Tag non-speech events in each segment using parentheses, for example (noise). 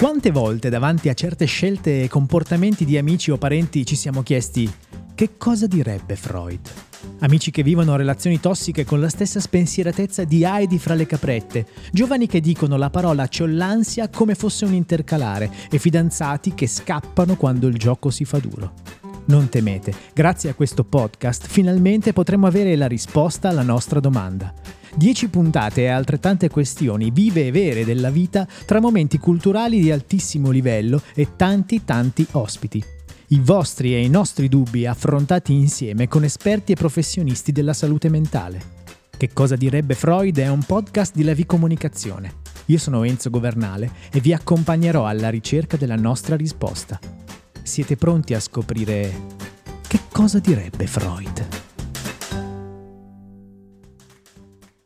Quante volte davanti a certe scelte e comportamenti di amici o parenti ci siamo chiesti che cosa direbbe Freud? Amici che vivono relazioni tossiche con la stessa spensieratezza di Heidi fra le caprette, giovani che dicono la parola c'ho l'ansia come fosse un intercalare e fidanzati che scappano quando il gioco si fa duro. Non temete, grazie a questo podcast finalmente potremo avere la risposta alla nostra domanda. 10 puntate e altrettante questioni vive e vere della vita tra momenti culturali di altissimo livello e tanti tanti ospiti. I vostri e i nostri dubbi affrontati insieme con esperti e professionisti della salute mentale. Che cosa direbbe Freud è un podcast di Levi Comunicazione. Io sono Enzo Governale e vi accompagnerò alla ricerca della nostra risposta. Siete pronti a scoprire che cosa direbbe Freud?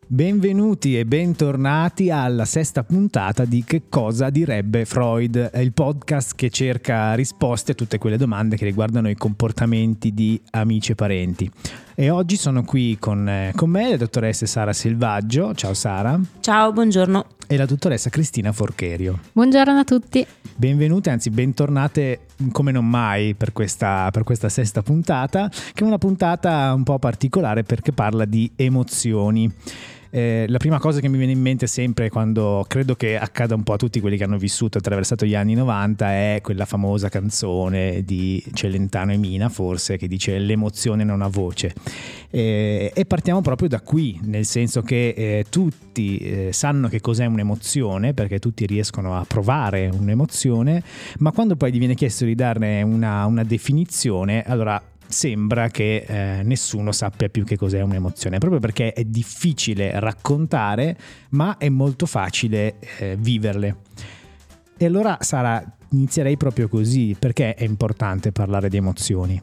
Benvenuti e bentornati alla sesta puntata di Che cosa direbbe Freud, il podcast che cerca risposte a tutte quelle domande che riguardano i comportamenti di amici e parenti. E oggi sono qui con, eh, con me la dottoressa Sara Selvaggio. Ciao Sara. Ciao, buongiorno. E la dottoressa Cristina Forcherio. Buongiorno a tutti. Benvenute, anzi bentornate come non mai per questa, per questa sesta puntata, che è una puntata un po' particolare perché parla di emozioni. Eh, la prima cosa che mi viene in mente sempre quando credo che accada un po' a tutti quelli che hanno vissuto e attraversato gli anni 90 è quella famosa canzone di Celentano e Mina, forse, che dice l'emozione non ha voce. Eh, e partiamo proprio da qui, nel senso che eh, tutti eh, sanno che cos'è un'emozione, perché tutti riescono a provare un'emozione, ma quando poi gli viene chiesto di darne una, una definizione, allora sembra che eh, nessuno sappia più che cos'è un'emozione, proprio perché è difficile raccontare, ma è molto facile eh, viverle. E allora Sara, inizierei proprio così, perché è importante parlare di emozioni?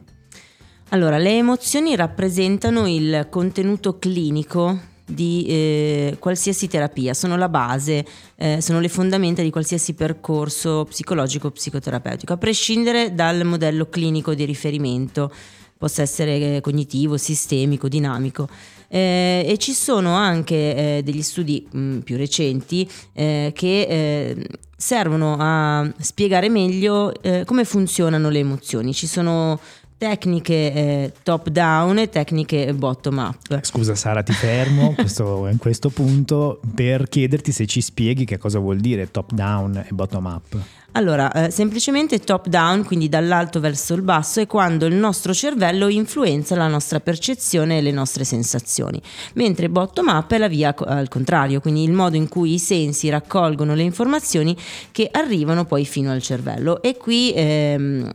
Allora, le emozioni rappresentano il contenuto clinico di eh, qualsiasi terapia, sono la base, eh, sono le fondamenta di qualsiasi percorso psicologico o psicoterapeutico, a prescindere dal modello clinico di riferimento, possa essere cognitivo, sistemico, dinamico. Eh, e ci sono anche eh, degli studi mh, mm, più recenti eh, che eh, servono a spiegare meglio eh, come funzionano le emozioni. Ci sono tecniche eh, top down e tecniche bottom up. Scusa Sara, ti fermo (laughs) questo, in questo punto per chiederti se ci spieghi che cosa vuol dire top down e bottom up. Allora, eh, semplicemente top down, quindi dall'alto verso il basso, è quando il nostro cervello influenza la nostra percezione e le nostre sensazioni, mentre bottom up è la via al contrario, quindi il modo in cui i sensi raccolgono le informazioni che arrivano poi fino al cervello. E qui ehm,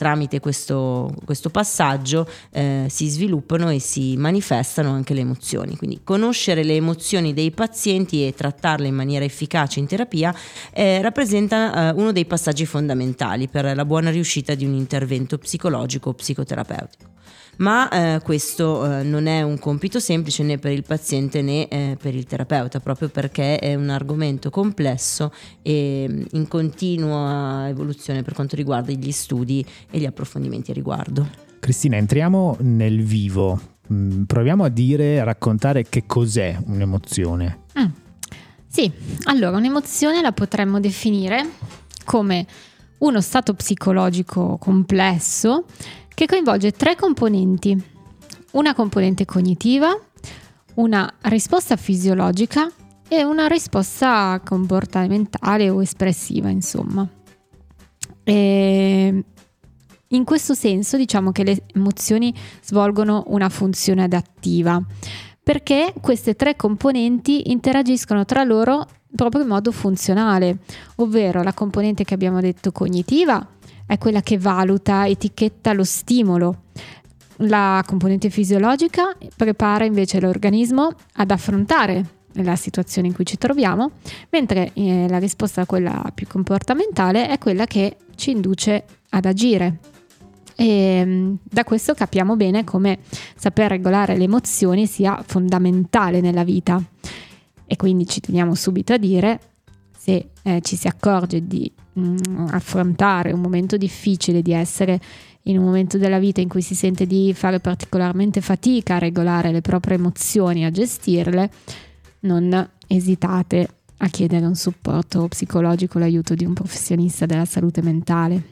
tramite questo, questo passaggio eh, si sviluppano e si manifestano anche le emozioni. Quindi conoscere le emozioni dei pazienti e trattarle in maniera efficace in terapia eh, rappresenta eh, uno dei passaggi fondamentali per la buona riuscita di un intervento psicologico o psicoterapeutico ma eh, questo eh, non è un compito semplice né per il paziente né eh, per il terapeuta, proprio perché è un argomento complesso e mm, in continua evoluzione per quanto riguarda gli studi e gli approfondimenti a riguardo. Cristina, entriamo nel vivo. Mm, proviamo a dire, a raccontare che cos'è un'emozione. Mm. Sì, allora un'emozione la potremmo definire come uno stato psicologico complesso che coinvolge tre componenti. Una componente cognitiva, una risposta fisiologica e una risposta comportamentale o espressiva, insomma. E in questo senso diciamo che le emozioni svolgono una funzione adattiva perché queste tre componenti interagiscono tra loro proprio in modo funzionale, ovvero la componente che abbiamo detto cognitiva è quella che valuta, etichetta lo stimolo. La componente fisiologica prepara invece l'organismo ad affrontare la situazione in cui ci troviamo, mentre eh, la risposta, quella più comportamentale, è quella che ci induce ad agire. E mm, da questo capiamo bene come saper regolare le emozioni sia fondamentale nella vita. E quindi ci teniamo subito a dire se eh, ci si accorge di mh, mm, affrontare un momento difficile, di essere in un momento della vita in cui si sente di fare particolarmente fatica a regolare le proprie emozioni, a gestirle, non esitate a chiedere un supporto psicologico, l'aiuto di un professionista della salute mentale.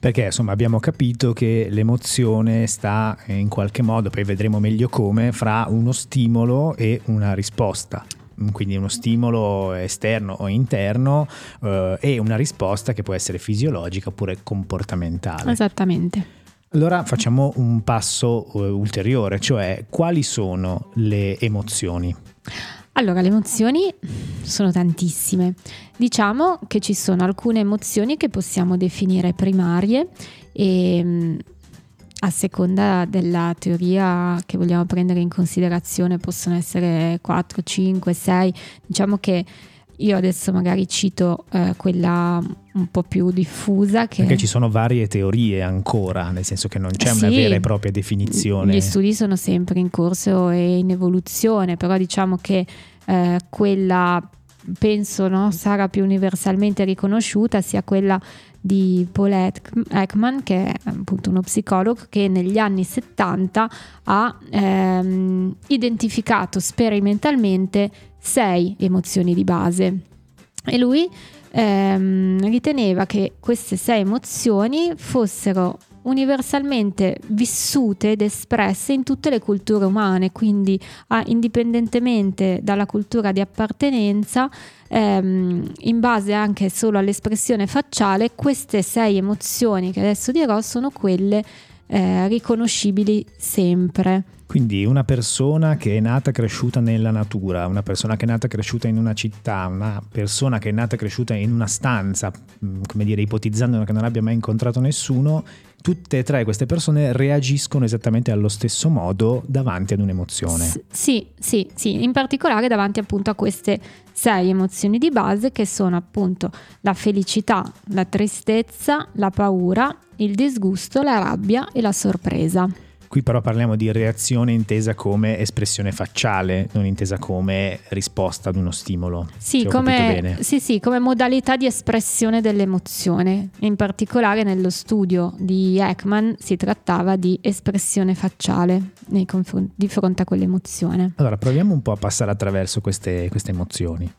Perché insomma abbiamo capito che l'emozione sta in qualche modo, poi vedremo meglio come, fra uno stimolo e una risposta quindi uno stimolo esterno o interno eh, e una risposta che può essere fisiologica oppure comportamentale. Esattamente. Allora facciamo un passo uh, ulteriore, cioè quali sono le emozioni? Allora, le emozioni sono tantissime. Diciamo che ci sono alcune emozioni che possiamo definire primarie e mm, a seconda della teoria che vogliamo prendere in considerazione possono essere 4, 5, 6. Diciamo che io adesso magari cito eh, quella un po' più diffusa. Che... Perché ci sono varie teorie ancora, nel senso che non c'è sì, una vera e propria definizione. Gli studi sono sempre in corso e in evoluzione, però diciamo che eh, quella, penso, no, sarà più universalmente riconosciuta sia quella di Paul Ekman, che è appunto uno psicologo che negli anni 70 ha ehm, identificato sperimentalmente sei emozioni di base. E lui ehm, riteneva che queste sei emozioni fossero universalmente vissute ed espresse in tutte le culture umane, quindi ah, indipendentemente dalla cultura di appartenenza, ehm, in base anche solo all'espressione facciale, queste sei emozioni che adesso dirò sono quelle eh, riconoscibili sempre. Quindi una persona che è nata e cresciuta nella natura, una persona che è nata e cresciuta in una città, una persona che è nata e cresciuta in una stanza, mm, come dire, ipotizzando che non abbia mai incontrato nessuno, tutte e tre queste persone reagiscono esattamente allo stesso modo davanti ad un'emozione. S- sì, sì, sì, in particolare davanti appunto a queste sei emozioni di base che sono appunto la felicità, la tristezza, la paura, il disgusto, la rabbia e la sorpresa. Qui però parliamo di reazione intesa come espressione facciale, non intesa come risposta ad uno stimolo. Sì, come, sì, sì, come modalità di espressione dell'emozione. In particolare nello studio di Ekman si trattava di espressione facciale di fronte a quell'emozione. Allora, proviamo un po' a passare attraverso queste, queste emozioni.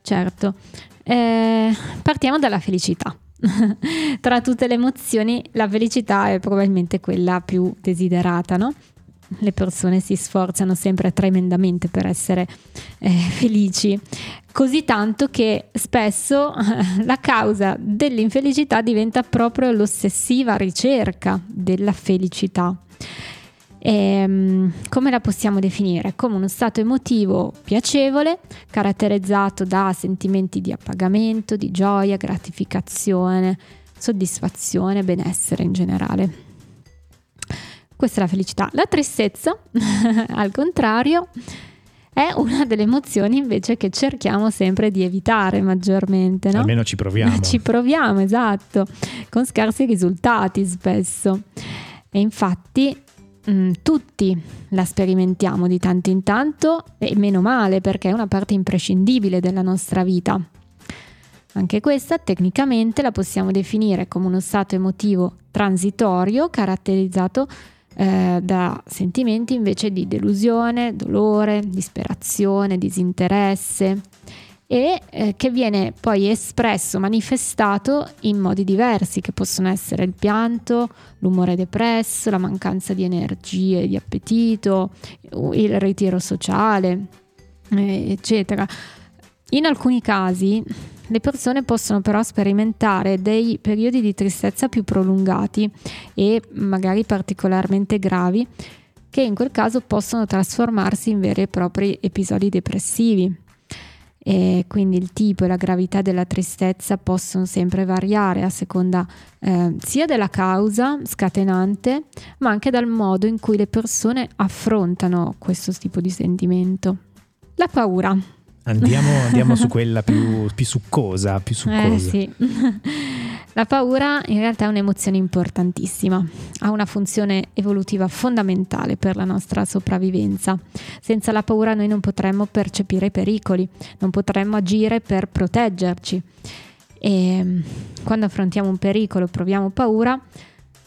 Certo, eh, partiamo dalla felicità. (laughs) Tra tutte le emozioni, la felicità è probabilmente quella più desiderata, no? Le persone si sforzano sempre tremendamente per essere eh, felici, così tanto che spesso (laughs) la causa dell'infelicità diventa proprio l'ossessiva ricerca della felicità. E, ehm, come la possiamo definire? Come uno stato emotivo piacevole, caratterizzato da sentimenti di appagamento, di gioia, gratificazione, soddisfazione, benessere in generale. Questa è la felicità. La tristezza, (laughs) al contrario, è una delle emozioni invece che cerchiamo sempre di evitare maggiormente. No? Almeno ci proviamo. (laughs) Ci proviamo, esatto, con scarsi risultati spesso. E infatti mm, tutti la sperimentiamo di tanto in tanto e meno male perché è una parte imprescindibile della nostra vita. Anche questa tecnicamente la possiamo definire come uno stato emotivo transitorio caratterizzato eh, da sentimenti invece di delusione, dolore, disperazione, disinteresse e eh, che viene poi espresso, manifestato in modi diversi, che possono essere il pianto, l'umore depresso, la mancanza di energie, di appetito, il ritiro sociale, eh, eccetera. In alcuni casi le persone possono però sperimentare dei periodi di tristezza più prolungati e magari particolarmente gravi che in quel caso possono trasformarsi in veri e propri episodi depressivi e quindi il tipo e la gravità della tristezza possono sempre variare a seconda eh, sia della causa scatenante, ma anche dal modo in cui le persone affrontano questo tipo di sentimento. La paura. Andiamo, andiamo su (laughs) quella più, più succosa, più succosa. Eh, sì. La paura in realtà è un'emozione importantissima, ha una funzione evolutiva fondamentale per la nostra sopravvivenza. Senza la paura noi non potremmo percepire i pericoli, non potremmo agire per proteggerci. E mm, quando affrontiamo un pericolo, proviamo paura,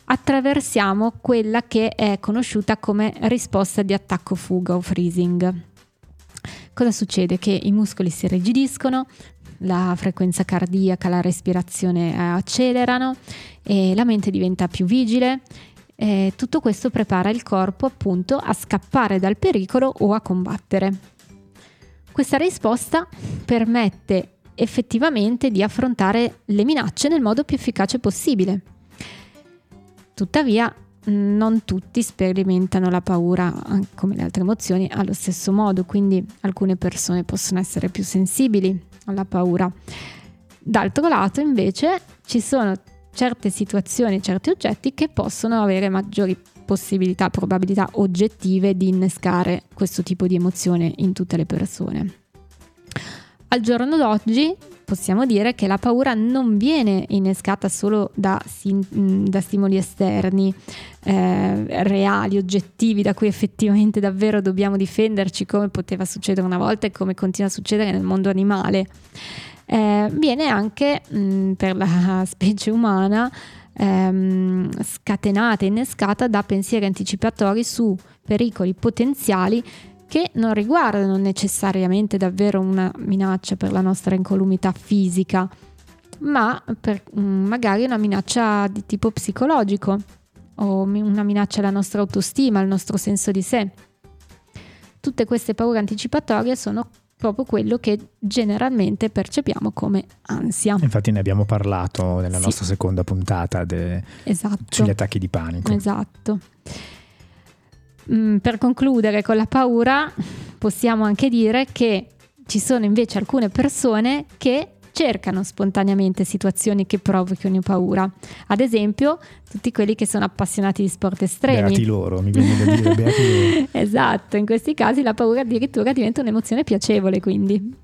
attraversiamo quella che è conosciuta come risposta di attacco-fuga o freezing. cosa succede? Che i muscoli si rigidiscono, la frequenza cardiaca, la respirazione accelerano e la mente diventa più vigile. E tutto questo prepara il corpo appunto a scappare dal pericolo o a combattere. Questa risposta permette effettivamente di affrontare le minacce nel modo più efficace possibile. Tuttavia, non tutti sperimentano la paura, come le altre emozioni, allo stesso modo, quindi alcune persone possono essere più sensibili alla paura. D'altro lato, invece, ci sono certe situazioni, certi oggetti che possono avere maggiori possibilità, probabilità oggettive di innescare questo tipo di emozione in tutte le persone. Al giorno d'oggi possiamo dire che la paura non viene innescata solo da, da stimoli esterni, eh, reali, oggettivi, da cui effettivamente davvero dobbiamo difenderci, come poteva succedere una volta e come continua a succedere nel mondo animale. Eh, viene anche mh, per la (laughs) specie umana ehm, scatenata, innescata da pensieri anticipatori su pericoli potenziali che non riguardano necessariamente davvero una minaccia per la nostra incolumità fisica, ma per mm, magari una minaccia di tipo psicologico o una minaccia alla nostra autostima, al nostro senso di sé. Tutte queste paure anticipatorie sono proprio quello che generalmente percepiamo come ansia. Infatti ne abbiamo parlato nella sì. nostra seconda puntata de... esatto. sugli attacchi di panico. Esatto. Mm, per concludere con la paura, possiamo anche dire che ci sono invece alcune persone che cercano spontaneamente situazioni che provochino paura. Ad esempio, tutti quelli che sono appassionati di sport estremi. Beati loro, mi viene da dire, beati loro. (laughs) esatto, in questi casi la paura addirittura diventa un'emozione piacevole, quindi.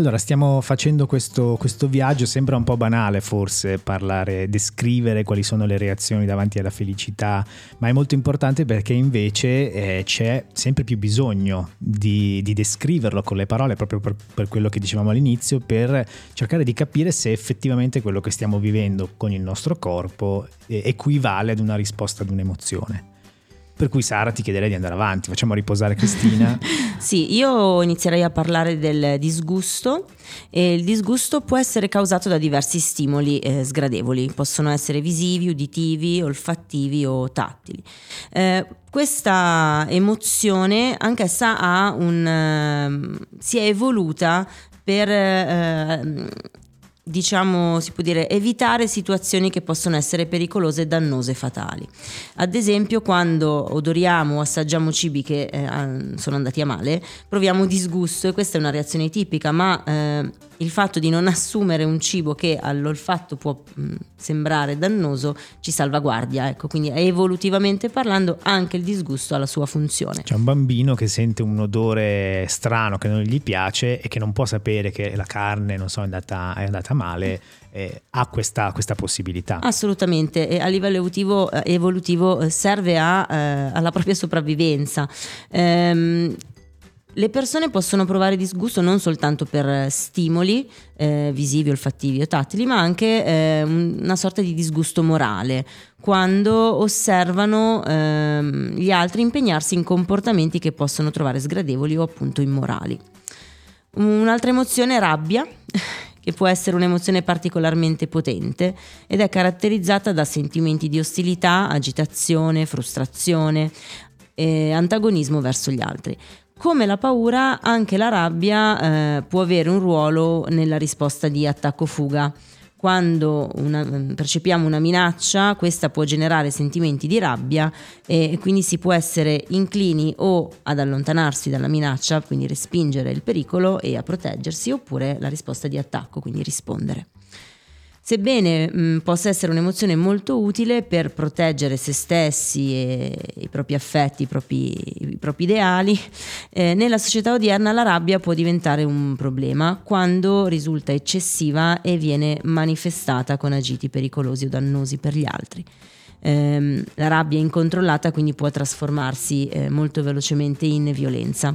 Allora, stiamo facendo questo, questo, viaggio, sembra un po' banale forse parlare, descrivere quali sono le reazioni davanti alla felicità, ma è molto importante perché invece eh, c'è sempre più bisogno di, di, descriverlo con le parole, proprio per, per, quello che dicevamo all'inizio, per cercare di capire se effettivamente quello che stiamo vivendo con il nostro corpo eh, equivale ad una risposta ad un'emozione. Per cui Sara ti chiederei di andare avanti, facciamo riposare Cristina. (laughs) sì, io inizierei a parlare del disgusto e il disgusto può essere causato da diversi stimoli eh, sgradevoli, possono essere visivi, uditivi, olfattivi o tattili. Eh, questa emozione anch'essa ha un, uh, si è evoluta per uh, diciamo, si può dire, evitare situazioni che possono essere pericolose, dannose, fatali. Ad esempio, quando odoriamo o assaggiamo cibi che eh, sono andati a male, proviamo disgusto e questa è una reazione tipica, ma eh, il fatto di non assumere un cibo che all'olfatto può mh, sembrare dannoso ci salvaguardia, ecco, quindi evolutivamente parlando anche il disgusto ha la sua funzione. C'è un bambino che sente un odore strano che non gli piace e che non può sapere che la carne, non so, è andata, è andata male, eh, ha questa, questa, possibilità. Assolutamente, e a livello evolutivo, eh, evolutivo eh, serve a, eh, alla propria sopravvivenza. Ehm, le persone possono provare disgusto non soltanto per stimoli eh, visivi, olfattivi o tattili, ma anche eh, una sorta di disgusto morale, quando osservano eh, gli altri impegnarsi in comportamenti che possono trovare sgradevoli o appunto immorali. Un'altra emozione è rabbia, (laughs) che può essere un'emozione particolarmente potente ed è caratterizzata da sentimenti di ostilità, agitazione, frustrazione, e antagonismo verso gli altri. Come la paura, anche la rabbia eh, può avere un ruolo nella risposta di attacco-fuga. Quando una, percepiamo una minaccia, questa può generare sentimenti di rabbia e quindi si può essere inclini o ad allontanarsi dalla minaccia, quindi respingere il pericolo e a proteggersi, oppure la risposta di attacco, quindi rispondere. Sebbene mh, possa essere un'emozione molto utile per proteggere se stessi e i propri affetti, i propri, i propri ideali, eh, nella società odierna la rabbia può diventare un problema quando risulta eccessiva e viene manifestata con agiti pericolosi o dannosi per gli altri. Eh, la rabbia incontrollata quindi può trasformarsi eh, molto velocemente in violenza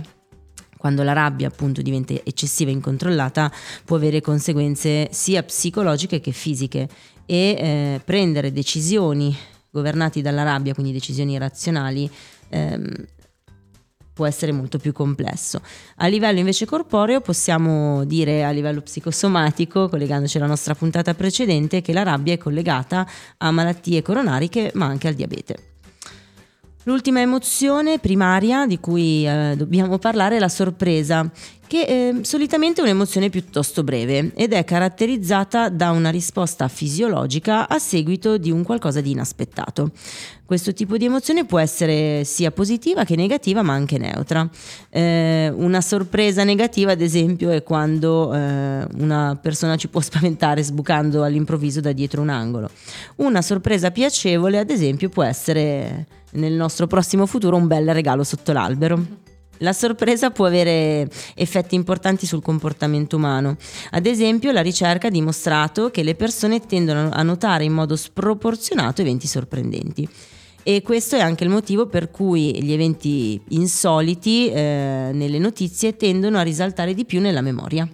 quando la rabbia appunto diventa eccessiva e incontrollata può avere conseguenze sia psicologiche che fisiche e eh, prendere decisioni governati dalla rabbia, quindi decisioni razionali, ehm, può essere molto più complesso. A livello invece corporeo possiamo dire a livello psicosomatico, collegandoci alla nostra puntata precedente, che la rabbia è collegata a malattie coronariche ma anche al diabete. L'ultima emozione primaria di cui eh, dobbiamo parlare è la sorpresa, che eh, solitamente è un'emozione piuttosto breve ed è caratterizzata da una risposta fisiologica a seguito di un qualcosa di inaspettato. Questo tipo di emozione può essere sia positiva che negativa, ma anche neutra. Eh, una sorpresa negativa, ad esempio, è quando eh, una persona ci può spaventare sbucando all'improvviso da dietro un angolo. Una sorpresa piacevole, ad esempio, può essere nel nostro prossimo futuro un bel regalo sotto l'albero. La sorpresa può avere effetti importanti sul comportamento umano. Ad esempio, la ricerca ha dimostrato che le persone tendono a notare in modo sproporzionato eventi sorprendenti. E questo è anche il motivo per cui gli eventi insoliti eh, nelle notizie tendono a risaltare di più nella memoria.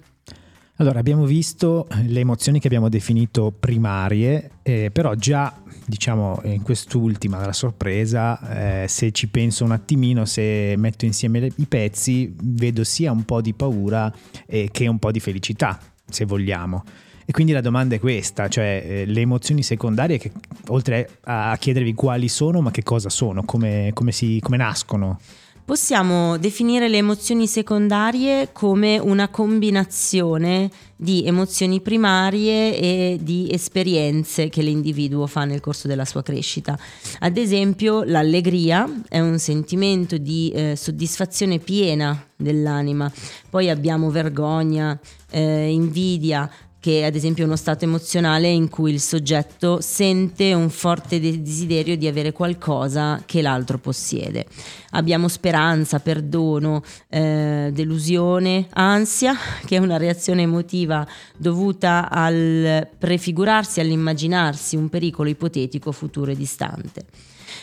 Allora, abbiamo visto le emozioni che abbiamo definito primarie, eh, però già diciamo in quest'ultima, la sorpresa, eh, se ci penso un attimino, se metto insieme le, i pezzi, vedo sia un po' di paura eh, che un po' di felicità, se vogliamo. E quindi la domanda è questa, cioè eh, le emozioni secondarie, che, oltre a chiedervi quali sono, ma che cosa sono, come, come, si, come nascono? Possiamo definire le emozioni secondarie come una combinazione di emozioni primarie e di esperienze che l'individuo fa nel corso della sua crescita. Ad esempio, l'allegria è un sentimento di eh, soddisfazione piena dell'anima. Poi abbiamo vergogna, eh, invidia, che ad esempio è uno stato emozionale in cui il soggetto sente un forte desiderio di avere qualcosa che l'altro possiede. Abbiamo speranza, perdono, eh, delusione, ansia, (laughs) che è una reazione emotiva dovuta al prefigurarsi, all'immaginarsi un pericolo ipotetico futuro e distante.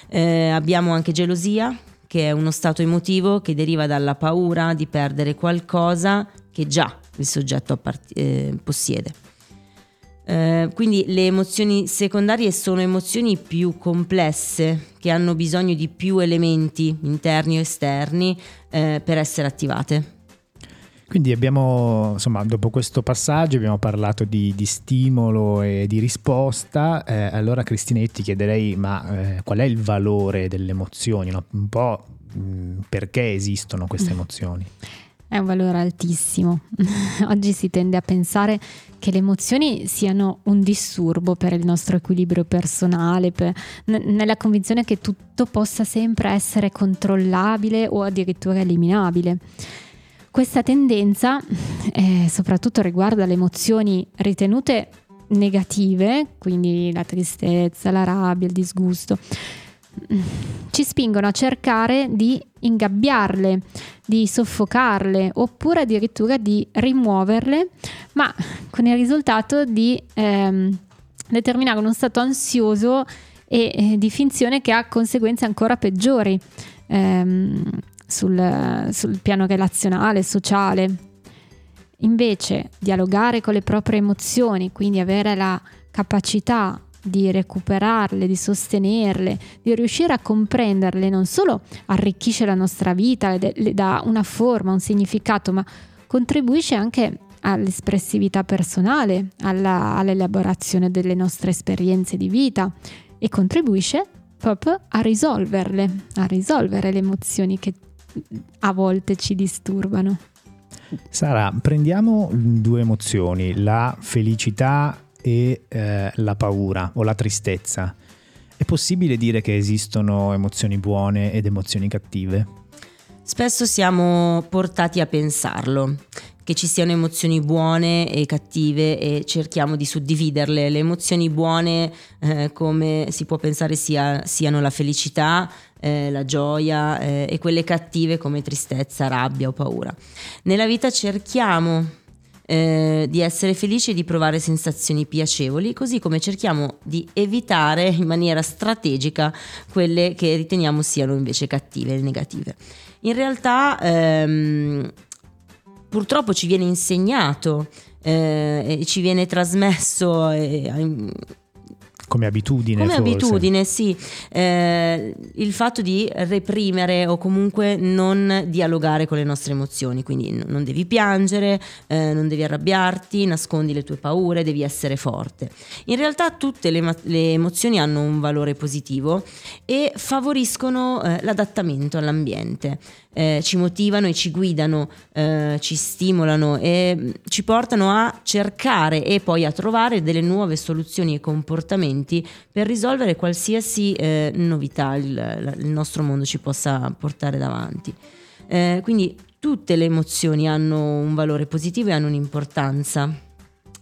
Eh, abbiamo anche gelosia, che è uno stato emotivo che deriva dalla paura di perdere qualcosa che già il soggetto appart- eh, possiede. Eh, quindi le emozioni secondarie sono emozioni più complesse che hanno bisogno di più elementi interni o esterni eh, per essere attivate. Quindi abbiamo, insomma, dopo questo passaggio abbiamo parlato di, di stimolo e di risposta. Eh, allora Cristinetti chiederei, ma eh, qual è il valore delle emozioni? No? Un po' mh, mm, perché esistono queste (laughs) emozioni? È un valore altissimo. (laughs) Oggi si tende a pensare che le emozioni siano un disturbo per il nostro equilibrio personale, per, n- nella convinzione che tutto possa sempre essere controllabile o addirittura eliminabile. Questa tendenza eh, soprattutto riguarda le emozioni ritenute negative, quindi la tristezza, la rabbia, il disgusto, ci spingono a cercare di ingabbiarle, di soffocarle oppure addirittura di rimuoverle, ma con il risultato di ehm, determinare uno stato ansioso e eh, di finzione che ha conseguenze ancora peggiori ehm, sul, sul piano relazionale, sociale. Invece dialogare con le proprie emozioni, quindi avere la capacità di recuperarle, di sostenerle, di riuscire a comprenderle, non solo arricchisce la nostra vita, le dà una forma, un significato, ma contribuisce anche all'espressività personale, alla, all'elaborazione delle nostre esperienze di vita e contribuisce proprio a risolverle, a risolvere le emozioni che a volte ci disturbano. Sara, prendiamo due emozioni, la felicità e eh, la paura o la tristezza. È possibile dire che esistono emozioni buone ed emozioni cattive? Spesso siamo portati a pensarlo, che ci siano emozioni buone e cattive e cerchiamo di suddividerle. Le emozioni buone, eh, come si può pensare, sia, siano la felicità, eh, la gioia eh, e quelle cattive come tristezza, rabbia o paura. Nella vita cerchiamo eh, di essere felici e di provare sensazioni piacevoli, così come cerchiamo di evitare in maniera strategica quelle che riteniamo siano invece cattive e negative. In realtà ehm, purtroppo ci viene insegnato eh, e ci viene trasmesso eh, come abitudine. Come forse. abitudine, sì. Eh, il fatto di reprimere o comunque non dialogare con le nostre emozioni, quindi n- non devi piangere, eh, non devi arrabbiarti, nascondi le tue paure, devi essere forte. In realtà tutte le, ma- le emozioni hanno un valore positivo e favoriscono eh, l'adattamento all'ambiente. Eh, ci motivano e ci guidano, eh, ci stimolano e mm, ci portano a cercare e poi a trovare delle nuove soluzioni e comportamenti per risolvere qualsiasi eh, novità il, il, nostro mondo ci possa portare davanti. Eh, quindi tutte le emozioni hanno un valore positivo e hanno un'importanza.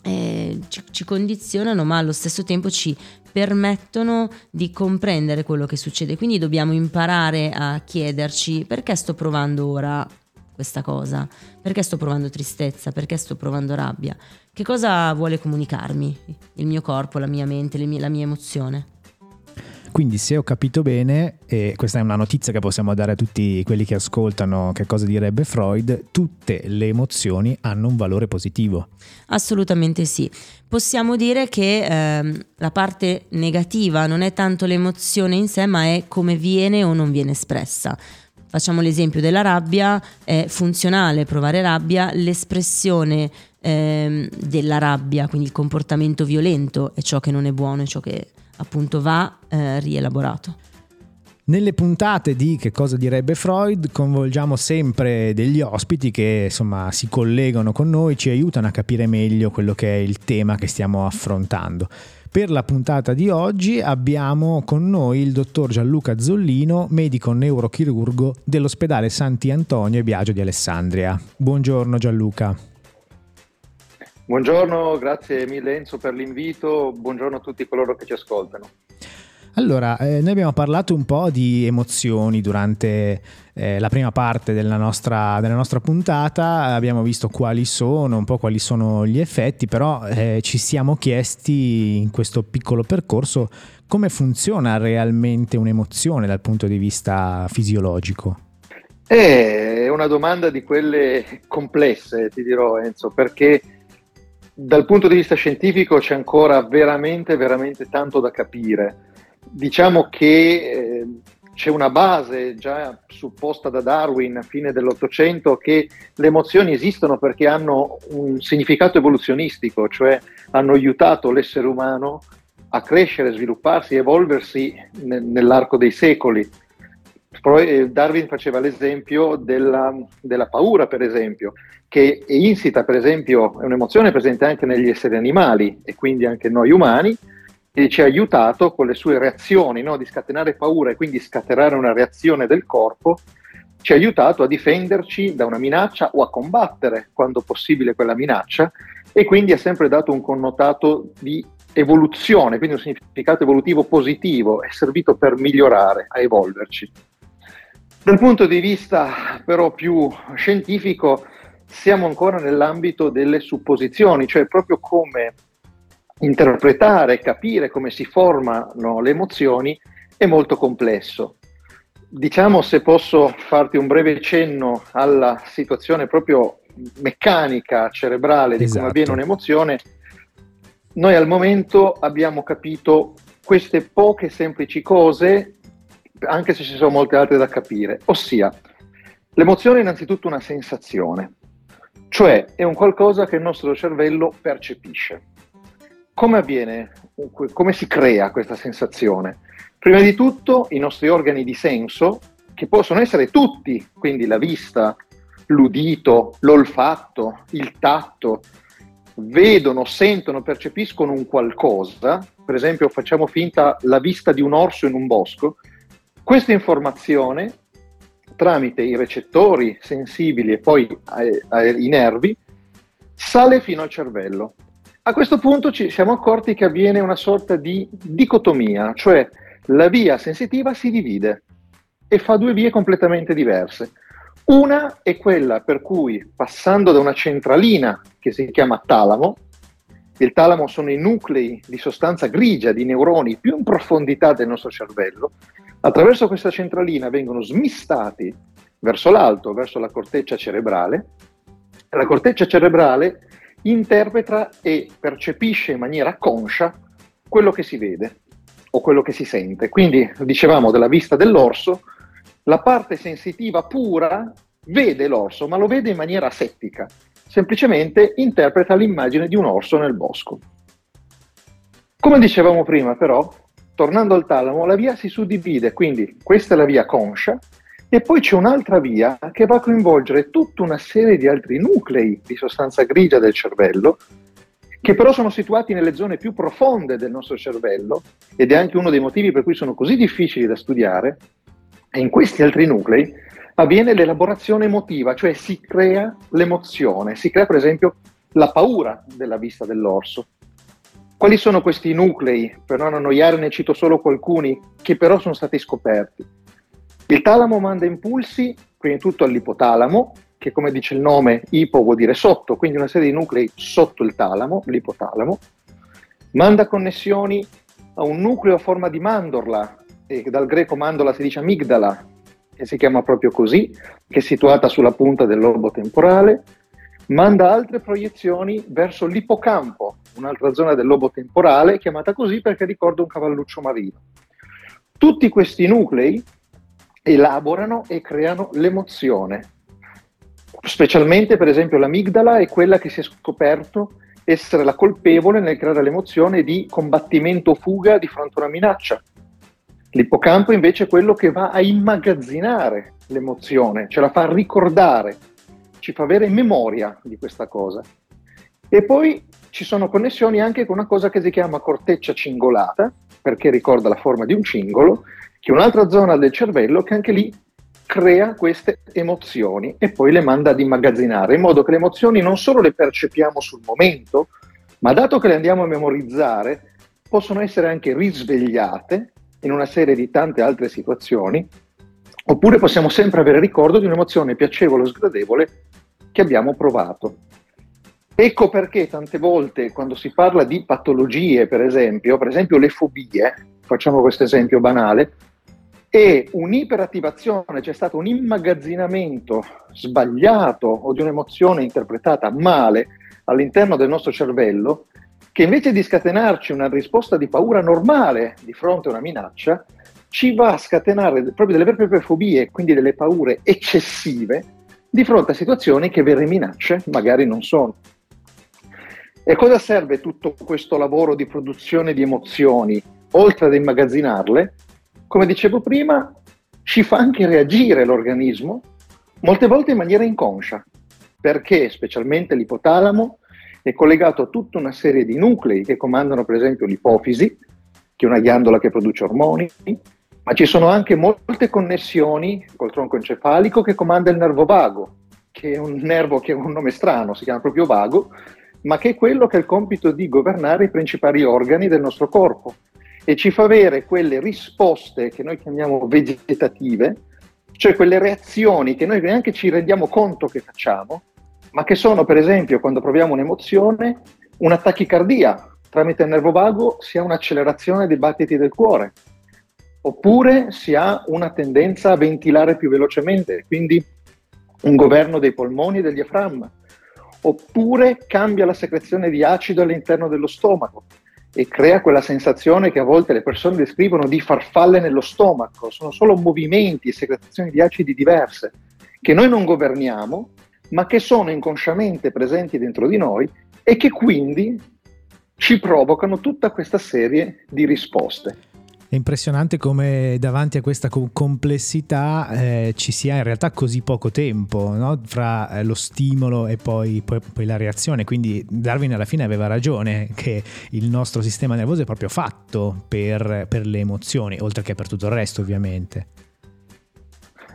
Eh, ci, ci condizionano ma allo stesso tempo ci permettono di comprendere quello che succede. Quindi dobbiamo imparare a chiederci perché sto provando ora questa cosa, perché sto provando tristezza, perché sto provando rabbia, che cosa vuole comunicarmi il mio corpo, la mia mente, mie, la mia emozione. Quindi se ho capito bene, e questa è una notizia che possiamo dare a tutti quelli che ascoltano che cosa direbbe Freud, tutte le emozioni hanno un valore positivo. Assolutamente sì. Possiamo dire che ehm, la parte negativa non è tanto l'emozione in sé, ma è come viene o non viene espressa. Facciamo l'esempio della rabbia, è funzionale provare rabbia, l'espressione ehm, della rabbia, quindi il comportamento violento è ciò che non è buono, è ciò che appunto va eh, rielaborato. Nelle puntate di Che cosa direbbe Freud coinvolgiamo sempre degli ospiti che insomma si collegano con noi, ci aiutano a capire meglio quello che è il tema che stiamo affrontando. Per la puntata di oggi abbiamo con noi il dottor Gianluca Zollino, medico neurochirurgo dell'ospedale Santi Antonio e Biagio di Alessandria. Buongiorno Gianluca. Buongiorno, grazie mille Enzo per l'invito, buongiorno a tutti coloro che ci ascoltano. Allora, eh, noi abbiamo parlato un po' di emozioni durante eh, la prima parte della nostra, della nostra, puntata, abbiamo visto quali sono, un po' quali sono gli effetti, però eh, ci siamo chiesti in questo piccolo percorso come funziona realmente un'emozione dal punto di vista fisiologico. È una domanda di quelle (laughs) complesse, ti dirò Enzo, perché dal punto di vista scientifico c'è ancora veramente, veramente tanto da capire. Diciamo che eh, c'è una base già supposta da Darwin a fine dell'Ottocento che le emozioni esistono perché hanno un significato evoluzionistico, cioè hanno aiutato l'essere umano a crescere, svilupparsi, evolversi ne- nell'arco dei secoli. Eh, Darwin faceva l'esempio della, della paura, per esempio che è insita, per esempio, è un'emozione presente anche negli esseri animali e quindi anche noi umani, e ci ha aiutato con le sue reazioni no, di scatenare paura e quindi scatenare una reazione del corpo, ci ha aiutato a difenderci da una minaccia o a combattere quando possibile quella minaccia e quindi ha sempre dato un connotato di evoluzione, quindi un significato evolutivo positivo, è servito per migliorare, a evolverci. Dal punto di vista però più scientifico, siamo ancora nell'ambito delle supposizioni, cioè proprio come interpretare, capire come si formano le emozioni è molto complesso. Diciamo, se posso farti un breve cenno alla situazione proprio meccanica, cerebrale di esatto. come avviene un'emozione, noi al momento abbiamo capito queste poche semplici cose, anche se ci sono molte altre da capire, ossia l'emozione è innanzitutto una sensazione. Cioè è un qualcosa che il nostro cervello percepisce. Come avviene, come si crea questa sensazione? Prima di tutto i nostri organi di senso, che possono essere tutti, quindi la vista, l'udito, l'olfatto, il tatto, vedono, sentono, percepiscono un qualcosa, per esempio facciamo finta la vista di un orso in un bosco, questa informazione tramite i recettori sensibili e poi ai, ai nervi, sale fino al cervello. A questo punto ci siamo accorti che avviene una sorta di dicotomia, cioè la via sensitiva si divide e fa due vie completamente diverse. Una è quella per cui passando da una centralina che si chiama talamo, il talamo sono i nuclei di sostanza grigia di neuroni più in profondità del nostro cervello, Attraverso questa centralina vengono smistati verso l'alto, verso la corteccia cerebrale. La corteccia cerebrale interpreta e percepisce in maniera conscia quello che si vede o quello che si sente. Quindi dicevamo della vista dell'orso, la parte sensitiva pura vede l'orso, ma lo vede in maniera asettica, semplicemente interpreta l'immagine di un orso nel bosco. Come dicevamo prima, però, tornando al talamo, la via si suddivide, quindi questa è la via conscia, e poi c'è un'altra via che va a coinvolgere tutta una serie di altri nuclei di sostanza grigia del cervello, che però sono situati nelle zone più profonde del nostro cervello, ed è anche uno dei motivi per cui sono così difficili da studiare, e in questi altri nuclei avviene l'elaborazione emotiva, cioè si crea l'emozione, si crea per esempio la paura della vista dell'orso. Quali sono questi nuclei? Per non annoiare ne cito solo alcuni che però sono stati scoperti. Il talamo manda impulsi prima di tutto all'ipotalamo, che come dice il nome, ipo vuol dire sotto, quindi una serie di nuclei sotto il talamo, l'ipotalamo, manda connessioni a un nucleo a forma di mandorla, e dal greco mandola si dice amigdala, che si chiama proprio così, che è situata sulla punta del lobo temporale, manda altre proiezioni verso l'ippocampo, un'altra zona del lobo temporale, chiamata così perché ricorda un cavalluccio marino. Tutti questi nuclei elaborano e creano l'emozione. Specialmente, per esempio, l'amigdala è quella che si è scoperto essere la colpevole nel creare l'emozione di combattimento o fuga di fronte a una minaccia. L'ippocampo invece è quello che va a immagazzinare l'emozione, ce la fa ricordare, ci fa avere memoria di questa cosa. E poi ci sono connessioni anche con una cosa che si chiama corteccia cingolata, perché ricorda la forma di un cingolo, che è un'altra zona del cervello che anche lì crea queste emozioni e poi le manda ad immagazzinare, in modo che le emozioni non solo le percepiamo sul momento, ma dato che le andiamo a memorizzare, possono essere anche risvegliate in una serie di tante altre situazioni, oppure possiamo sempre avere ricordo di un'emozione piacevole o sgradevole che abbiamo provato. Ecco perché tante volte quando si parla di patologie, per esempio, per esempio le fobie, facciamo questo esempio banale, e un'iperattivazione, c'è stato un immagazzinamento sbagliato o di un'emozione interpretata male all'interno del nostro cervello, che invece di scatenarci una risposta di paura normale di fronte a una minaccia, ci va a scatenare proprio delle proprie fobie, quindi delle paure eccessive, di fronte a situazioni che vere minacce magari non sono. E cosa serve tutto questo lavoro di produzione di emozioni, oltre ad immagazzinarle? Come dicevo prima, ci fa anche reagire l'organismo, molte volte in maniera inconscia, perché specialmente l'ipotalamo è collegato a tutta una serie di nuclei che comandano per esempio l'ipofisi, che è una ghiandola che produce ormoni, ma ci sono anche molte connessioni col tronco encefalico che comanda il nervo vago, che è un nervo che ha un nome strano, si chiama proprio vago, ma che è quello che ha il compito di governare i principali organi del nostro corpo. E ci fa avere quelle risposte che noi chiamiamo vegetative, cioè quelle reazioni che noi neanche ci rendiamo conto che facciamo, ma che sono per esempio quando proviamo un'emozione una tachicardia, tramite il nervo vago si ha un'accelerazione dei battiti del cuore, oppure si ha una tendenza a ventilare più velocemente, quindi un governo dei polmoni e del diaframma, oppure cambia la secrezione di acido all'interno dello stomaco e crea quella sensazione che a volte le persone descrivono di farfalle nello stomaco, sono solo movimenti e secrezioni di acidi diverse che noi non governiamo ma che sono inconsciamente presenti dentro di noi e che quindi ci provocano tutta questa serie di risposte. Impressionante come davanti a questa complessità eh, ci sia in realtà così poco tempo no? fra eh, lo stimolo e poi, poi, poi, la reazione. Quindi Darwin alla fine aveva ragione che il nostro sistema nervoso è proprio fatto per, per le emozioni, oltre che per tutto il resto ovviamente.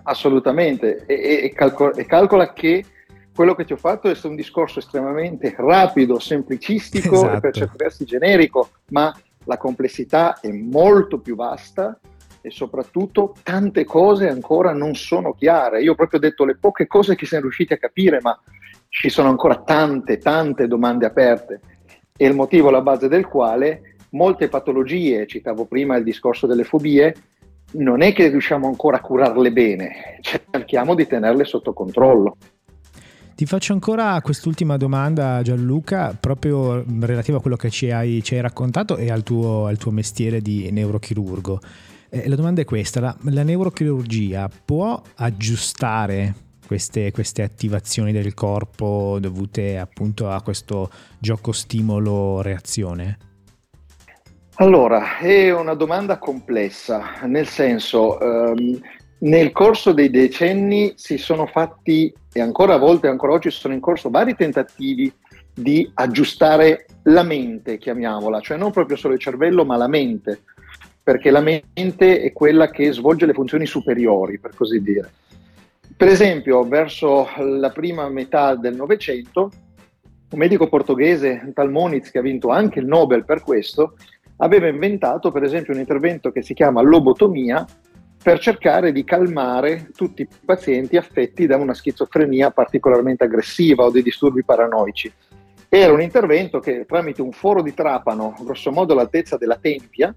Assolutamente, e, e, calcola, e calcola che quello che ti ho fatto è stato un discorso estremamente rapido, semplicistico esatto. e per certi versi generico, ma la complessità è molto più vasta e soprattutto tante cose ancora non sono chiare. Io ho proprio detto le poche cose che siamo riusciti a capire, ma ci sono ancora tante, tante domande aperte. E il motivo alla base del quale molte patologie, citavo prima il discorso delle fobie, non è che riusciamo ancora a curarle bene, cerchiamo di tenerle sotto controllo. Ti faccio ancora quest'ultima domanda Gianluca, proprio relativa a quello che ci hai, ci hai raccontato e al tuo, al tuo, mestiere di neurochirurgo. Eh, la domanda è questa, la, la neurochirurgia può aggiustare queste, queste, attivazioni del corpo dovute appunto a questo gioco stimolo-reazione? Allora, è una domanda complessa, nel senso, ehm, nel corso dei decenni si sono fatti, e ancora a volte, ancora oggi sono in corso, vari tentativi di aggiustare la mente, chiamiamola, cioè non proprio solo il cervello, ma la mente, perché la mente è quella che svolge le funzioni superiori, per così dire. Per esempio, verso la prima metà del Novecento, un medico portoghese, tal Moniz, che ha vinto anche il Nobel per questo, aveva inventato per esempio un intervento che si chiama lobotomia per cercare di calmare tutti i pazienti affetti da una schizofrenia particolarmente aggressiva o dei disturbi paranoici. Era un intervento che tramite un foro di trapano, grossomodo all'altezza della tempia,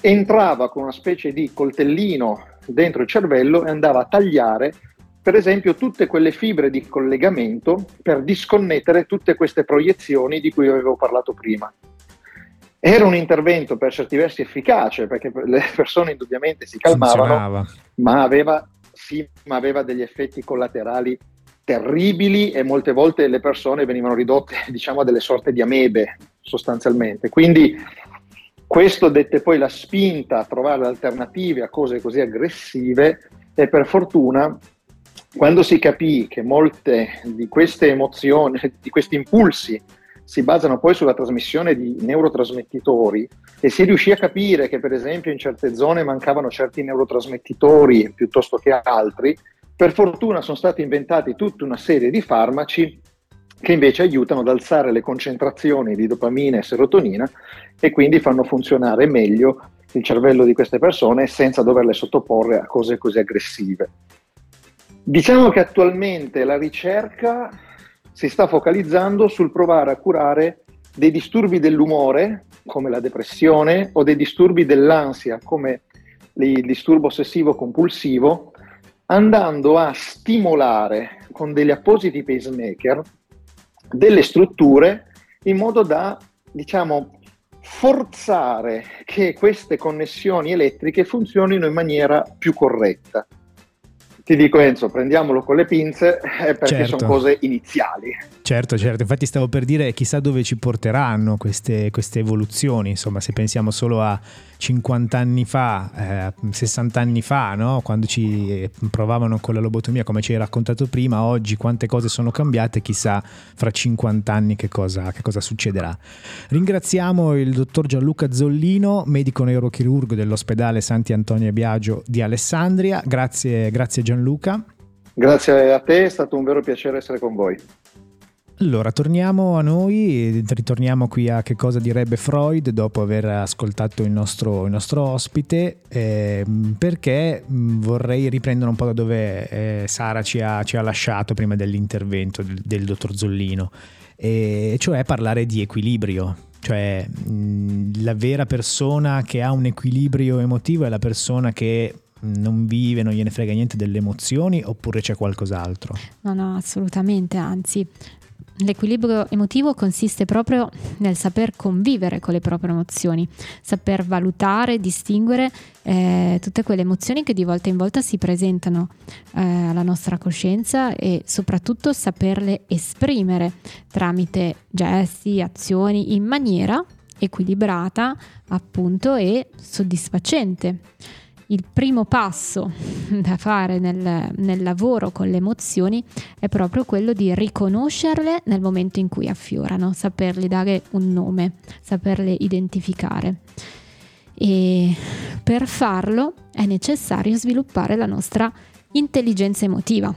entrava con una specie di coltellino dentro il cervello e andava a tagliare per esempio tutte quelle fibre di collegamento per disconnettere tutte queste proiezioni di cui avevo parlato prima. Era un intervento per certi versi efficace perché le persone indubbiamente si calmavano, ma aveva, sì, ma aveva degli effetti collaterali terribili e molte volte le persone venivano ridotte (laughs) diciamo a delle sorte di amebe sostanzialmente. Quindi questo dette poi la spinta a trovare alternative a cose così aggressive e per fortuna quando si capì che molte di queste emozioni, di questi impulsi, si basano poi sulla trasmissione di neurotrasmettitori e si riuscì a capire che per esempio in certe zone mancavano certi neurotrasmettitori piuttosto che altri, per fortuna sono stati inventati tutta una serie di farmaci che invece aiutano ad alzare le concentrazioni di dopamina e serotonina e quindi fanno funzionare meglio il cervello di queste persone senza doverle sottoporre a cose così aggressive. Diciamo che attualmente la ricerca si sta focalizzando sul provare a curare dei disturbi dell'umore, come la depressione, o dei disturbi dell'ansia, come il disturbo ossessivo compulsivo, andando a stimolare con degli appositi pacemaker delle strutture in modo da, diciamo, forzare che queste connessioni elettriche funzionino in maniera più corretta ti dico Enzo, prendiamolo con le pinze eh, perché certo. sono cose iniziali. Certo, certo, infatti stavo per dire chissà dove ci porteranno queste, queste evoluzioni, insomma se pensiamo solo a 50 anni fa, eh, 60 anni fa, no? quando ci provavano con la lobotomia come ci hai raccontato prima, oggi quante cose sono cambiate, chissà fra 50 anni che cosa, che cosa succederà. Ringraziamo il dottor Gianluca Zollino, medico neurochirurgo dell'ospedale Santi Antonio Biagio di Alessandria, grazie, grazie Gianluca. Grazie a te, è stato un vero piacere essere con voi. Allora, torniamo a noi, ritorniamo qui a che cosa direbbe Freud dopo aver ascoltato il nostro, il nostro ospite, eh, perché vorrei riprendere un po' da dove eh, Sara ci ha, ci ha, lasciato prima dell'intervento del, del dottor Zollino, e cioè parlare di equilibrio. Cioè, mh, la vera persona che ha un equilibrio emotivo è la persona che non vive, non gliene frega niente delle emozioni oppure c'è qualcos'altro? No, no, assolutamente, anzi L'equilibrio emotivo consiste proprio nel saper convivere con le proprie emozioni, saper valutare, distinguere eh, tutte quelle emozioni che di volta in volta si presentano eh, alla nostra coscienza e soprattutto saperle esprimere tramite gesti, azioni in maniera equilibrata appunto e soddisfacente il primo passo da fare nel, nel, lavoro con le emozioni è proprio quello di riconoscerle nel momento in cui affiorano, saperle dare un nome, saperle identificare. E per farlo è necessario sviluppare la nostra intelligenza emotiva,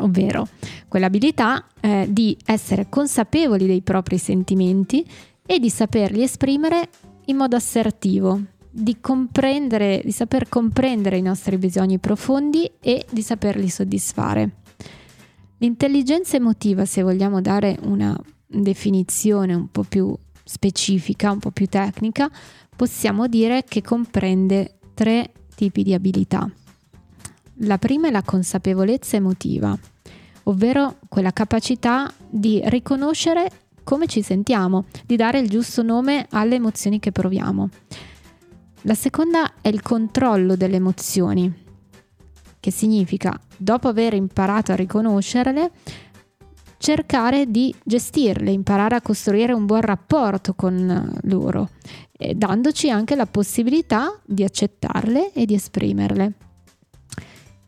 ovvero quell'abilità eh, di essere consapevoli dei propri sentimenti e di saperli esprimere in modo assertivo, di comprendere, di saper comprendere i nostri bisogni profondi e di saperli soddisfare. L'intelligenza emotiva, se vogliamo dare una definizione un po' più specifica, un po' più tecnica, possiamo dire che comprende tre tipi di abilità. La prima è la consapevolezza emotiva, ovvero quella capacità di riconoscere come ci sentiamo, di dare il giusto nome alle emozioni che proviamo. La seconda è il controllo delle emozioni, che significa, dopo aver imparato a riconoscerle, cercare di gestirle, imparare a costruire un buon rapporto con loro, dandoci anche la possibilità di accettarle e di esprimerle.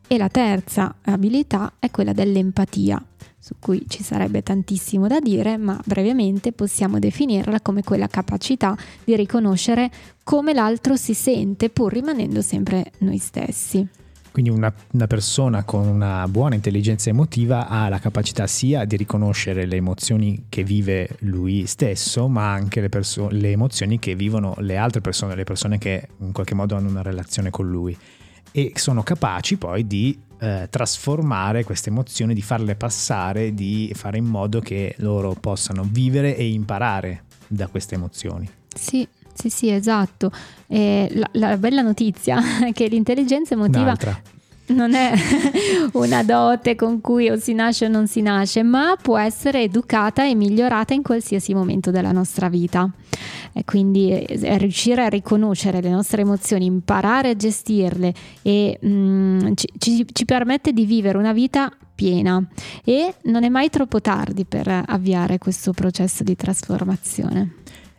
E la terza abilità è quella dell'empatia, su cui ci sarebbe tantissimo da dire, ma brevemente possiamo definirla come quella capacità di riconoscere come l'altro si sente pur rimanendo sempre noi stessi. Quindi una, una, persona con una buona intelligenza emotiva ha la capacità sia di riconoscere le emozioni che vive lui stesso, ma anche le, perso- le emozioni che vivono le altre persone, le persone che in qualche modo hanno una relazione con lui. E sono capaci poi di eh, trasformare queste emozioni, di farle passare, di fare in modo che loro possano vivere e imparare da queste emozioni. Sì, sì, sì, esatto. La, la bella notizia (laughs) è che l'intelligenza emotiva Un'altra non è (laughs) una dote con cui o si nasce o non si nasce, ma può essere educata e migliorata in qualsiasi momento della nostra vita. E quindi eh, riuscire a riconoscere le nostre emozioni, imparare a gestirle e mm, ci, ci, ci permette di vivere una vita piena e non è mai troppo tardi per avviare questo processo di trasformazione.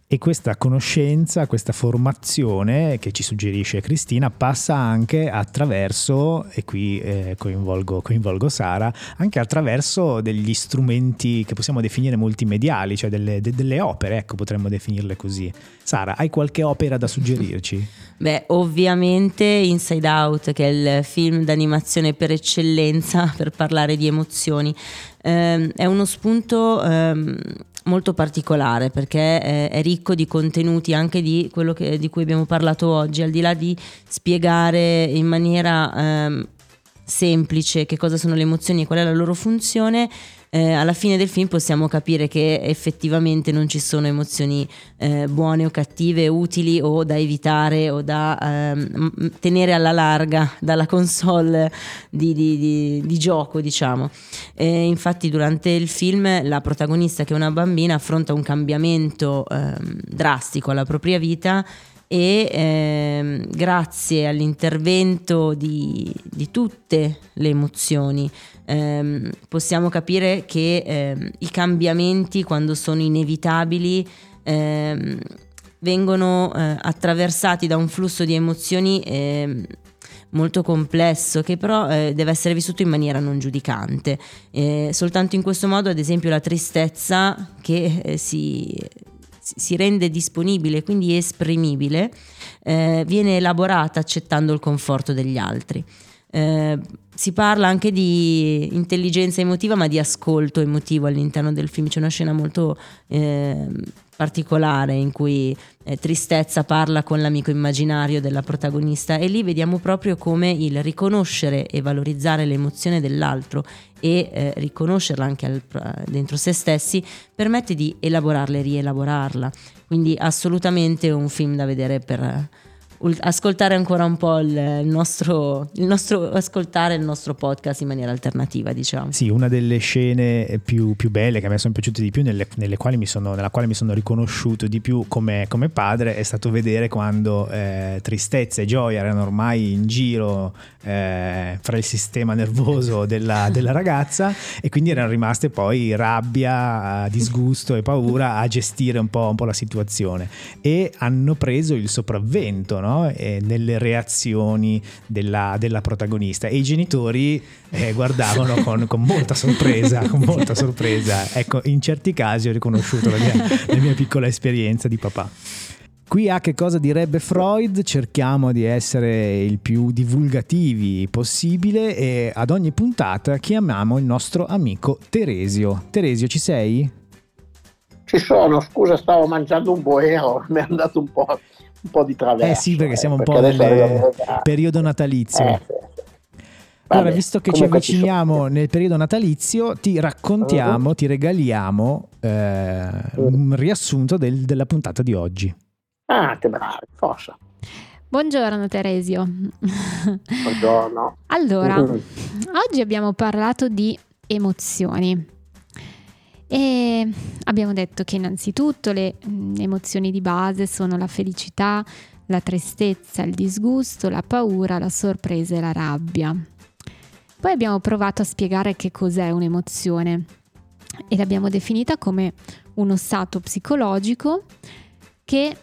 E questa conoscenza, questa formazione che ci suggerisce Cristina passa anche attraverso, e qui eh, coinvolgo, coinvolgo, Sara, anche attraverso degli strumenti che possiamo definire multimediali, cioè delle, de, delle opere, ecco potremmo definirle così. Sara, hai qualche opera da suggerirci? Beh, ovviamente Inside Out, che è il film d'animazione per eccellenza (laughs) per parlare di emozioni. Eh, è uno spunto... Ehm, molto particolare perché è, è, ricco di contenuti anche di quello che, di cui abbiamo parlato oggi, al di là di spiegare in maniera ehm, semplice che cosa sono le emozioni e qual è la loro funzione, eh, alla fine del film possiamo capire che effettivamente non ci sono emozioni eh, buone o cattive, utili o da evitare o da ehm, tenere alla larga dalla console di, di, di, di gioco, diciamo. E infatti durante il film la protagonista che è una bambina affronta un cambiamento ehm, drastico alla propria vita e ehm, grazie all'intervento di, di, tutte le emozioni ehm, possiamo capire che ehm, i cambiamenti quando sono inevitabili ehm, vengono eh, attraversati da un flusso di emozioni ehm, molto complesso che però eh, deve essere vissuto in maniera non giudicante. Eh, soltanto in questo modo, ad esempio, la tristezza che eh, si si rende disponibile, quindi esprimibile, eh, viene elaborata accettando il conforto degli altri. Eh, si parla anche di intelligenza emotiva, ma di ascolto emotivo all'interno del film. C'è una scena molto eh, particolare in cui eh, Tristezza parla con l'amico immaginario della protagonista e lì vediamo proprio come il riconoscere e valorizzare l'emozione dell'altro e eh, riconoscerla anche al, dentro se stessi permette di elaborarla e rielaborarla. Quindi assolutamente un film da vedere per ascoltare ancora un po' il nostro, il nostro, ascoltare il nostro podcast in maniera alternativa, diciamo. Sì, una delle scene più, più belle che a me sono piaciute di più, nelle, nelle quali sono, nella quale mi sono riconosciuto di più come, come padre, è stato vedere quando eh, tristezza e gioia erano ormai in giro eh, fra il sistema nervoso della, della, ragazza e quindi erano rimaste poi rabbia, disgusto e paura a gestire un po', un po la situazione e hanno preso il sopravvento, no? no? nelle reazioni della, della, protagonista e i genitori eh, guardavano con, con, molta sorpresa, con molta sorpresa. Ecco, in certi casi ho riconosciuto la mia, la mia piccola esperienza di papà. Qui a che cosa direbbe Freud, cerchiamo di essere il più divulgativi possibile e ad ogni puntata chiamiamo il nostro amico Teresio. Teresio, ci sei? Ci sono, scusa, stavo mangiando un boero, (laughs) mi è andato un po' un po' di traverso. Eh sì, perché siamo eh, un po' nel periodo natalizio. Eh, sì, allora, visto che ci avviciniamo nel periodo natalizio, ti raccontiamo, uh-huh. ti regaliamo eh, uh-huh. un riassunto del, della puntata di oggi. Ah, che bravo, forza. Buongiorno Teresio. Buongiorno. allora, (laughs) oggi abbiamo parlato di emozioni. E abbiamo detto che innanzitutto le emozioni di base sono la felicità, la tristezza, il disgusto, la paura, la sorpresa e la rabbia. Poi abbiamo provato a spiegare che cos'è un'emozione e l'abbiamo definita come uno stato psicologico che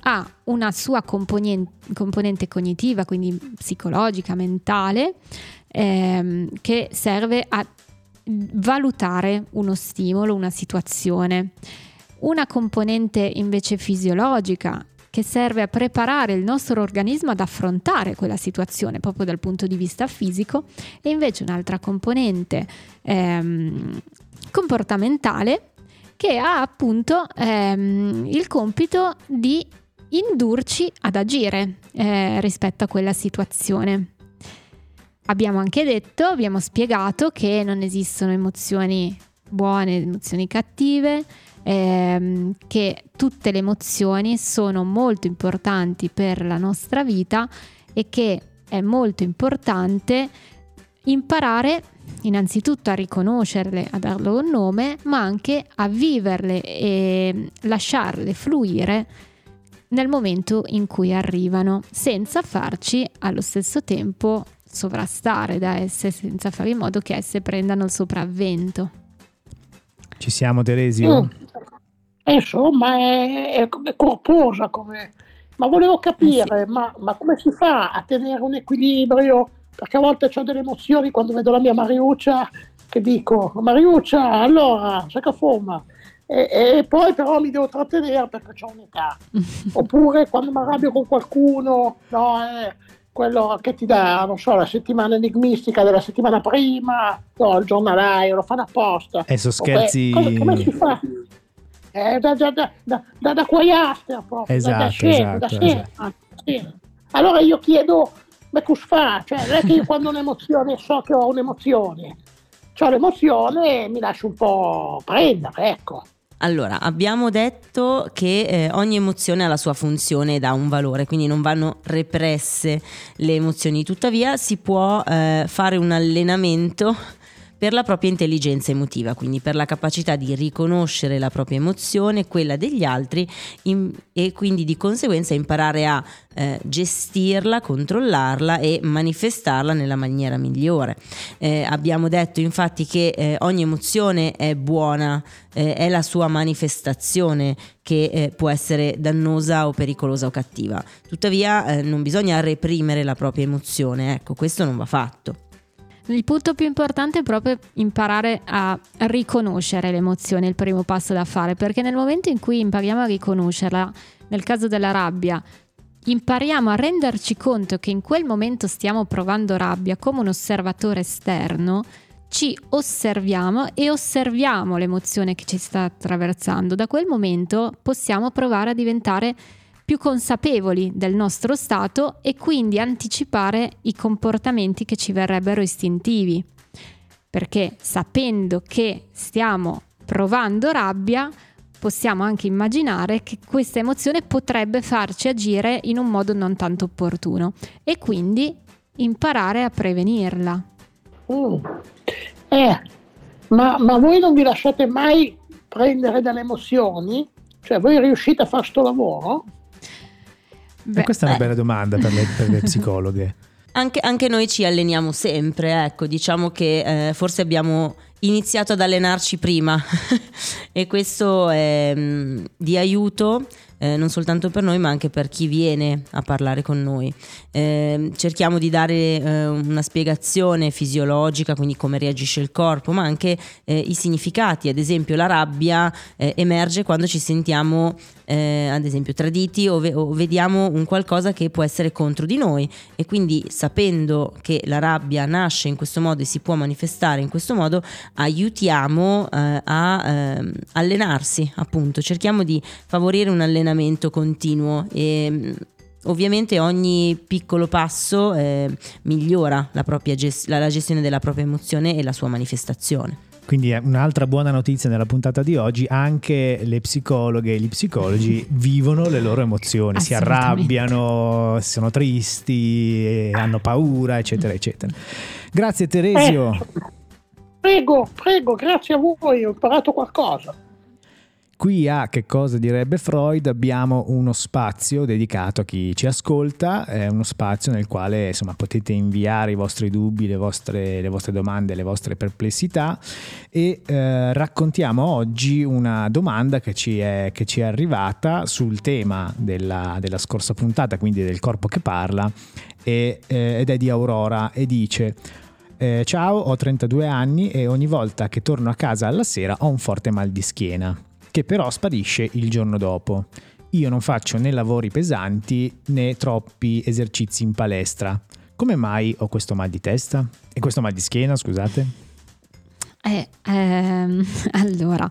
ha una sua componente, componente cognitiva, quindi psicologica, mentale, ehm, che serve a valutare uno stimolo, una situazione. Una componente invece fisiologica che serve a preparare il nostro organismo ad affrontare quella situazione proprio dal punto di vista fisico e invece un'altra componente ehm, comportamentale che ha appunto ehm, il compito di indurci ad agire eh, rispetto a quella situazione. Abbiamo anche detto, abbiamo spiegato che non esistono emozioni buone, emozioni cattive, ehm, che tutte le emozioni sono molto importanti per la nostra vita e che è molto importante imparare innanzitutto a riconoscerle, a darle un nome, ma anche a viverle e lasciarle fluire nel momento in cui arrivano, senza farci allo stesso tempo sovrastare da esse, senza fare in modo che esse prendano il sopravvento. Ci siamo Teresio? Mm. Eh, insomma, è, è, è corposa come... Ma volevo capire, Eh sì. ma, ma come si fa a tenere un equilibrio? Perché a volte ho delle emozioni quando vedo la mia Mariuccia che dico, Mariuccia, allora, fuma? E, e poi però mi devo trattenere perché ho un'età. (laughs) Oppure quando mi arrabbio con qualcuno, no, eh, quello che ti dà, non so, la settimana enigmistica della settimana prima, no, il giornalaio, lo fanno apposta. Adesso Oppure, scherzi... cosa- come si fa? Eh, da, da, da, da, da, da proprio, da, da Esatto, scena, da esatto, scena, da scena. Allora io chiedo, ma cosa fa? Cioè, non è che io quando ho un'emozione so che ho un'emozione. Ho l'emozione e mi lascio un po' prendere, ecco. Allora, abbiamo detto che eh, ogni emozione ha la sua funzione ed ha un valore, quindi non vanno represse le emozioni. Tuttavia si può eh, fare un allenamento per la propria intelligenza emotiva, quindi per la capacità di riconoscere la propria emozione, quella degli altri in- e quindi di conseguenza imparare a eh, gestirla, controllarla e manifestarla nella maniera migliore. Eh, abbiamo detto infatti che eh, ogni emozione è buona, eh, è la sua manifestazione che eh, può essere dannosa o pericolosa o cattiva. Tuttavia eh, non bisogna reprimere la propria emozione, ecco, questo non va fatto. Il punto più importante è proprio imparare a riconoscere l'emozione, il primo passo da fare, perché nel momento in cui impariamo a riconoscerla, nel caso della rabbia, impariamo a renderci conto che in quel momento stiamo provando rabbia come un osservatore esterno, ci osserviamo e osserviamo l'emozione che ci sta attraversando. Da quel momento possiamo provare a diventare più consapevoli del nostro stato e quindi anticipare i comportamenti che ci verrebbero istintivi. Perché sapendo che stiamo provando rabbia, possiamo anche immaginare che questa emozione potrebbe farci agire in un modo non tanto opportuno e quindi imparare a prevenirla. Mm. Eh, ma, ma voi non vi lasciate mai prendere dalle emozioni? Cioè, voi riuscite a fare sto lavoro? E questa è una beh. bella domanda per le, per le (laughs) psicologhe. Anche, anche noi ci alleniamo sempre, ecco, diciamo che eh, forse abbiamo iniziato ad allenarci prima (laughs) e questo è mm, di aiuto eh, non soltanto per noi ma anche per chi viene a parlare con noi. Eh, cerchiamo di dare eh, una spiegazione fisiologica, quindi come reagisce il corpo, ma anche eh, i significati. Ad esempio la rabbia eh, emerge quando ci sentiamo eh, ad esempio traditi o, ve- o vediamo un qualcosa che può essere contro di noi e quindi sapendo che la rabbia nasce in questo modo e si può manifestare in questo modo aiutiamo eh, a ehm, allenarsi appunto cerchiamo di favorire un allenamento continuo e mh, ovviamente ogni piccolo passo eh, migliora la, propria ges- la- la gestione della propria emozione e la sua manifestazione Quindi è un'altra buona notizia nella puntata di oggi, anche le psicologhe e gli psicologi (laughs) vivono le loro emozioni, si arrabbiano, sono tristi, hanno paura, eccetera, eccetera. Grazie Teresio. Prego, prego, grazie a voi, ho imparato qualcosa. Qui a Che cosa direbbe Freud abbiamo uno spazio dedicato a chi ci ascolta, è uno spazio nel quale insomma, potete inviare i vostri dubbi, le vostre, le vostre domande, le vostre perplessità e eh, raccontiamo oggi una domanda che ci è, che ci è arrivata sul tema della, della, scorsa puntata, quindi del corpo che parla, e, eh, ed è di Aurora e dice... Eh, ciao, ho 32 anni e ogni volta che torno a casa alla sera ho un forte mal di schiena che però sparisce il giorno dopo. Io non faccio né lavori pesanti né troppi esercizi in palestra. Come mai ho questo mal di testa? E questo mal di schiena, scusate? Eh, ehm, (laughs) allora,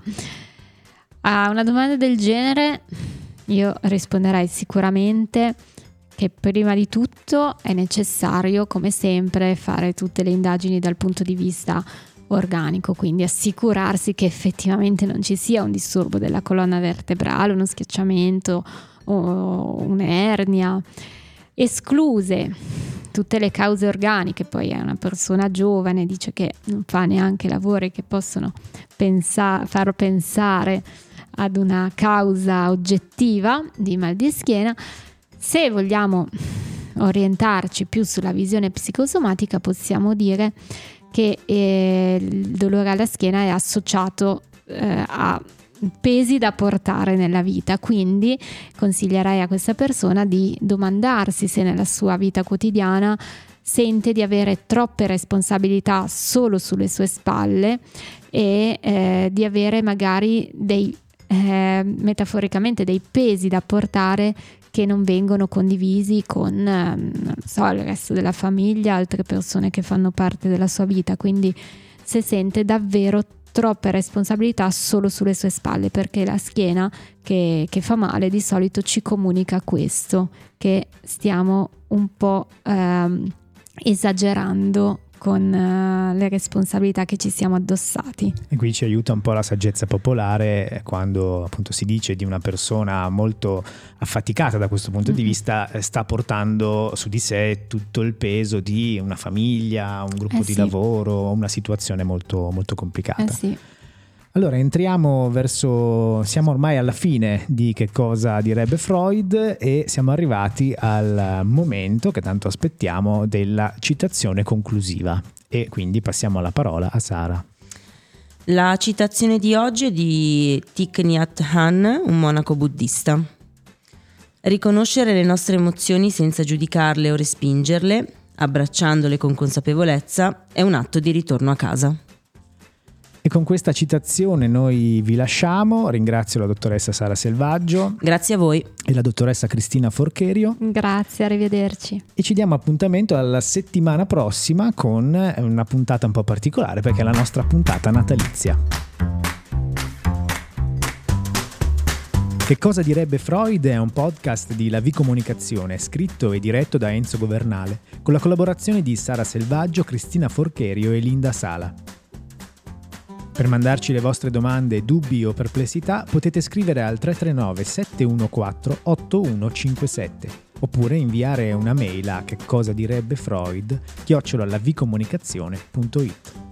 a una domanda del genere io risponderei sicuramente che prima di tutto è necessario, come sempre, fare tutte le indagini dal punto di vista organico, quindi assicurarsi che effettivamente non ci sia un disturbo della colonna vertebrale, uno schiacciamento o un'ernia, escluse tutte le cause organiche, poi è una persona giovane, dice che non fa neanche lavori che possono pensa- far pensare ad una causa oggettiva di mal di schiena, se vogliamo orientarci più sulla visione psicosomatica possiamo dire che eh, il dolore alla schiena è associato eh, a pesi da portare nella vita, quindi consiglierei a questa persona di domandarsi se nella sua vita quotidiana sente di avere troppe responsabilità solo sulle sue spalle e eh, di avere magari dei eh, metaforicamente dei pesi da portare che non vengono condivisi con ehm, so, il resto della famiglia, altre persone che fanno parte della sua vita, quindi se sente davvero troppe responsabilità solo sulle sue spalle perché la schiena che, che fa male di solito ci comunica questo, che stiamo un po' ehm, esagerando con uh, le responsabilità che ci siamo addossati. E qui ci aiuta un po' la saggezza popolare quando appunto si dice di una persona molto affaticata da questo punto mm-hmm. di vista eh, sta portando su di sé tutto il peso di una famiglia, un gruppo eh di sì. lavoro, una situazione molto, molto complicata. Eh sì. Allora, entriamo verso... siamo ormai alla fine di che cosa direbbe Freud e siamo arrivati al momento che tanto aspettiamo della citazione conclusiva e quindi passiamo la parola a Sara. La citazione di oggi è di Thich Nhat Hanh, un monaco buddista. Riconoscere le nostre emozioni senza giudicarle o respingerle, abbracciandole con consapevolezza, è un atto di ritorno a casa. E con questa citazione noi vi lasciamo. Ringrazio la dottoressa Sara Selvaggio. Grazie a voi. E la dottoressa Cristina Forcherio. Grazie, arrivederci. E ci diamo appuntamento alla settimana prossima con una puntata un po' particolare perché è la nostra puntata natalizia. Che cosa direbbe Freud è un podcast di La V Comunicazione, scritto e diretto da Enzo Governale, con la collaborazione di Sara Selvaggio, Cristina Forcherio e Linda Sala. Per mandarci le vostre domande, dubbi o perplessità potete scrivere al 339 714 8157 oppure inviare una mail a che cosa direbbe Freud chiocciolalavcomunicazione.it.